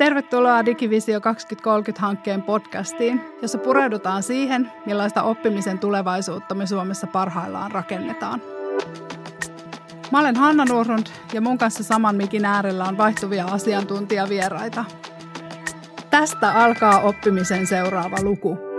Tervetuloa Digivisio 2030-hankkeen podcastiin, jossa pureudutaan siihen, millaista oppimisen tulevaisuutta me Suomessa parhaillaan rakennetaan. Mä olen Hanna Nuorund ja mun kanssa saman mikin äärellä on vaihtuvia asiantuntijavieraita. Tästä alkaa oppimisen seuraava luku.